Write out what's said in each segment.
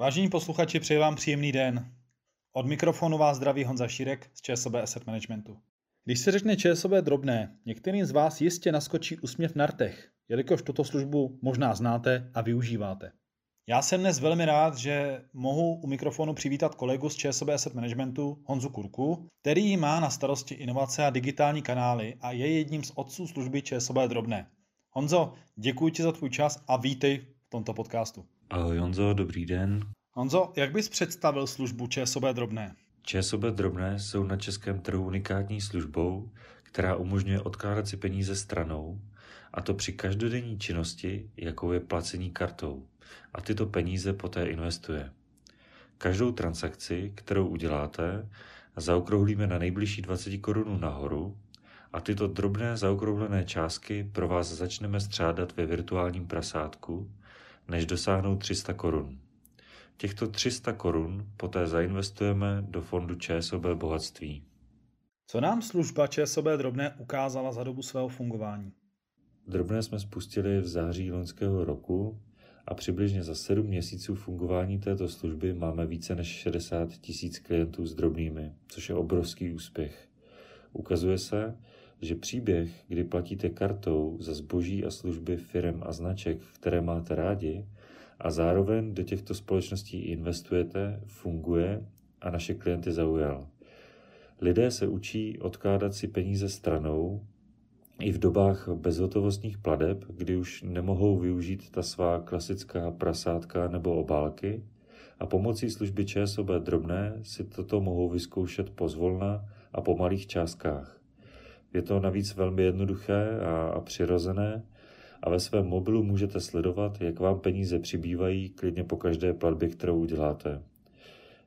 Vážení posluchači, přeji vám příjemný den. Od mikrofonu vás zdraví Honza Šírek z ČSOB Asset Managementu. Když se řekne ČSOB drobné, některým z vás jistě naskočí úsměv na rtech, jelikož tuto službu možná znáte a využíváte. Já jsem dnes velmi rád, že mohu u mikrofonu přivítat kolegu z ČSOB Asset Managementu Honzu Kurku, který má na starosti inovace a digitální kanály a je jedním z otců služby ČSOB drobné. Honzo, děkuji ti za tvůj čas a vítej v tomto podcastu. Ahoj Honzo, dobrý den. Honzo, jak bys představil službu ČSOB drobné? ČSOB drobné jsou na českém trhu unikátní službou, která umožňuje odkládat si peníze stranou, a to při každodenní činnosti, jakou je placení kartou, a tyto peníze poté investuje. Každou transakci, kterou uděláte, zaokrouhlíme na nejbližší 20 korunů nahoru a tyto drobné zaokrouhlené částky pro vás začneme střádat ve virtuálním prasátku, než dosáhnou 300 korun. Těchto 300 korun poté zainvestujeme do fondu ČSOB bohatství. Co nám služba ČSOB drobné ukázala za dobu svého fungování? Drobné jsme spustili v září loňského roku a přibližně za 7 měsíců fungování této služby máme více než 60 tisíc klientů s drobnými, což je obrovský úspěch. Ukazuje se, že příběh, kdy platíte kartou za zboží a služby firm a značek, které máte rádi, a zároveň do těchto společností investujete, funguje a naše klienty zaujal. Lidé se učí odkládat si peníze stranou i v dobách bezhotovostních pladeb, kdy už nemohou využít ta svá klasická prasátka nebo obálky a pomocí služby ČSOB drobné si toto mohou vyzkoušet pozvolna a po malých částkách. Je to navíc velmi jednoduché a, a přirozené a ve svém mobilu můžete sledovat, jak vám peníze přibývají klidně po každé platbě, kterou uděláte.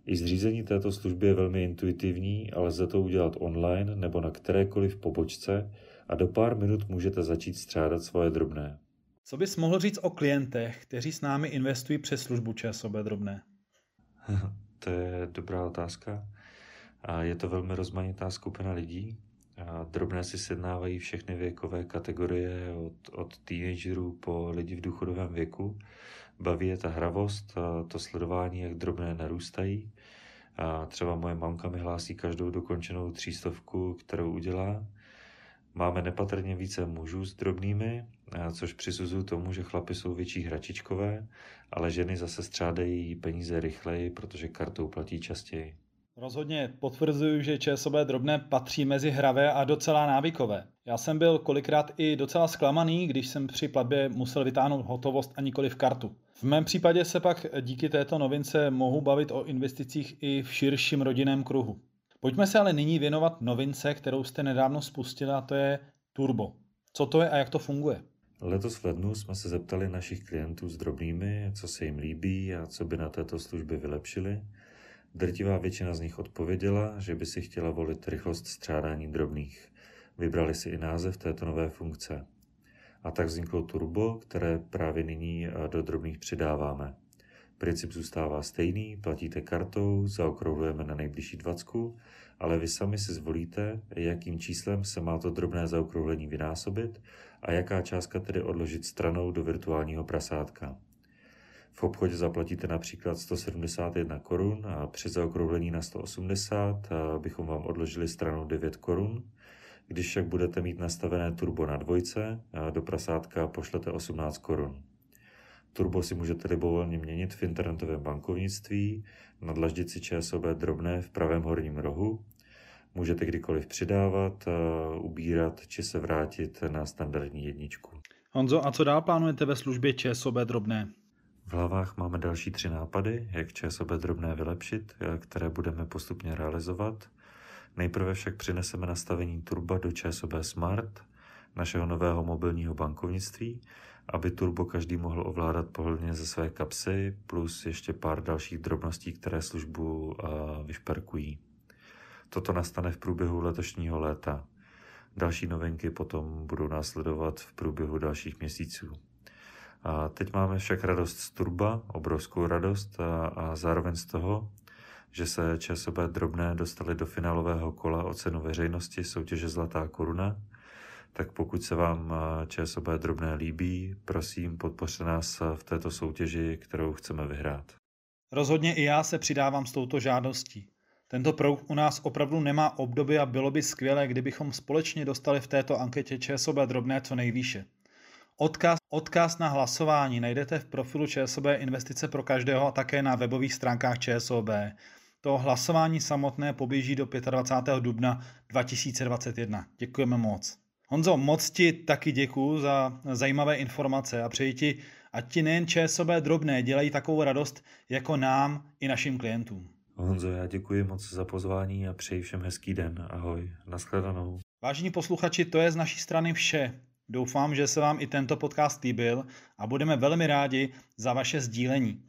I zřízení této služby je velmi intuitivní, ale lze to udělat online nebo na kterékoliv pobočce a do pár minut můžete začít střádat svoje drobné. Co bys mohl říct o klientech, kteří s námi investují přes službu ČSOB drobné? to je dobrá otázka. A je to velmi rozmanitá skupina lidí. Drobné si sednávají všechny věkové kategorie od, od teenagerů po lidi v důchodovém věku. Baví je ta hravost, to sledování, jak drobné narůstají. A třeba moje mamka mi hlásí každou dokončenou třístovku, kterou udělá. Máme nepatrně více mužů s drobnými, což přisuzuju tomu, že chlapy jsou větší hračičkové, ale ženy zase střádají peníze rychleji, protože kartou platí častěji. Rozhodně potvrzuju, že ČSOB drobné patří mezi hravé a docela návykové. Já jsem byl kolikrát i docela zklamaný, když jsem při platbě musel vytáhnout hotovost a nikoli v kartu. V mém případě se pak díky této novince mohu bavit o investicích i v širším rodinném kruhu. Pojďme se ale nyní věnovat novince, kterou jste nedávno spustili, a to je Turbo. Co to je a jak to funguje? Letos v lednu jsme se zeptali našich klientů s drobnými, co se jim líbí a co by na této službě vylepšili. Drtivá většina z nich odpověděla, že by si chtěla volit rychlost střádání drobných. Vybrali si i název této nové funkce. A tak vzniklo Turbo, které právě nyní do drobných přidáváme. Princip zůstává stejný, platíte kartou, zaokrouhlujeme na nejbližší dvacku, ale vy sami si zvolíte, jakým číslem se má to drobné zaokrouhlení vynásobit a jaká částka tedy odložit stranou do virtuálního prasátka. V obchodě zaplatíte například 171 korun a při zaokrouhlení na 180 bychom vám odložili stranou 9 korun. Když však budete mít nastavené turbo na dvojce, do prasátka pošlete 18 korun. Turbo si můžete libovolně měnit v internetovém bankovnictví, na dlaždici ČSOB drobné v pravém horním rohu. Můžete kdykoliv přidávat, ubírat či se vrátit na standardní jedničku. Honzo, a co dál plánujete ve službě ČSOB drobné? V hlavách máme další tři nápady, jak ČSOB drobné vylepšit, které budeme postupně realizovat. Nejprve však přineseme nastavení Turba do ČSOB Smart, našeho nového mobilního bankovnictví, aby Turbo každý mohl ovládat pohodlně ze své kapsy, plus ještě pár dalších drobností, které službu vyšperkují. Toto nastane v průběhu letošního léta. Další novinky potom budou následovat v průběhu dalších měsíců. A teď máme však radost z Turba, obrovskou radost a, a zároveň z toho, že se ČSOB drobné dostali do finálového kola o cenu veřejnosti soutěže Zlatá koruna – tak pokud se vám ČSOB drobné líbí, prosím podpořte nás v této soutěži, kterou chceme vyhrát. Rozhodně i já se přidávám s touto žádostí. Tento produkt u nás opravdu nemá obdoby a bylo by skvělé, kdybychom společně dostali v této anketě ČSOB drobné co nejvýše. Odkaz, odkaz na hlasování najdete v profilu ČSOB Investice pro každého a také na webových stránkách ČSOB. To hlasování samotné poběží do 25. dubna 2021. Děkujeme moc. Honzo, moc ti taky děkuji za zajímavé informace a přeji ti, ať ti nejen ČSOB drobné dělají takovou radost jako nám i našim klientům. Honzo, já děkuji moc za pozvání a přeji všem hezký den. Ahoj, nashledanou. Vážení posluchači, to je z naší strany vše. Doufám, že se vám i tento podcast líbil a budeme velmi rádi za vaše sdílení.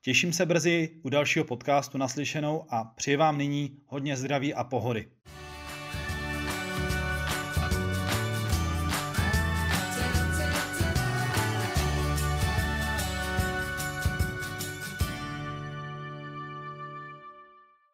Těším se brzy u dalšího podcastu naslyšenou a přeji vám nyní hodně zdraví a pohody.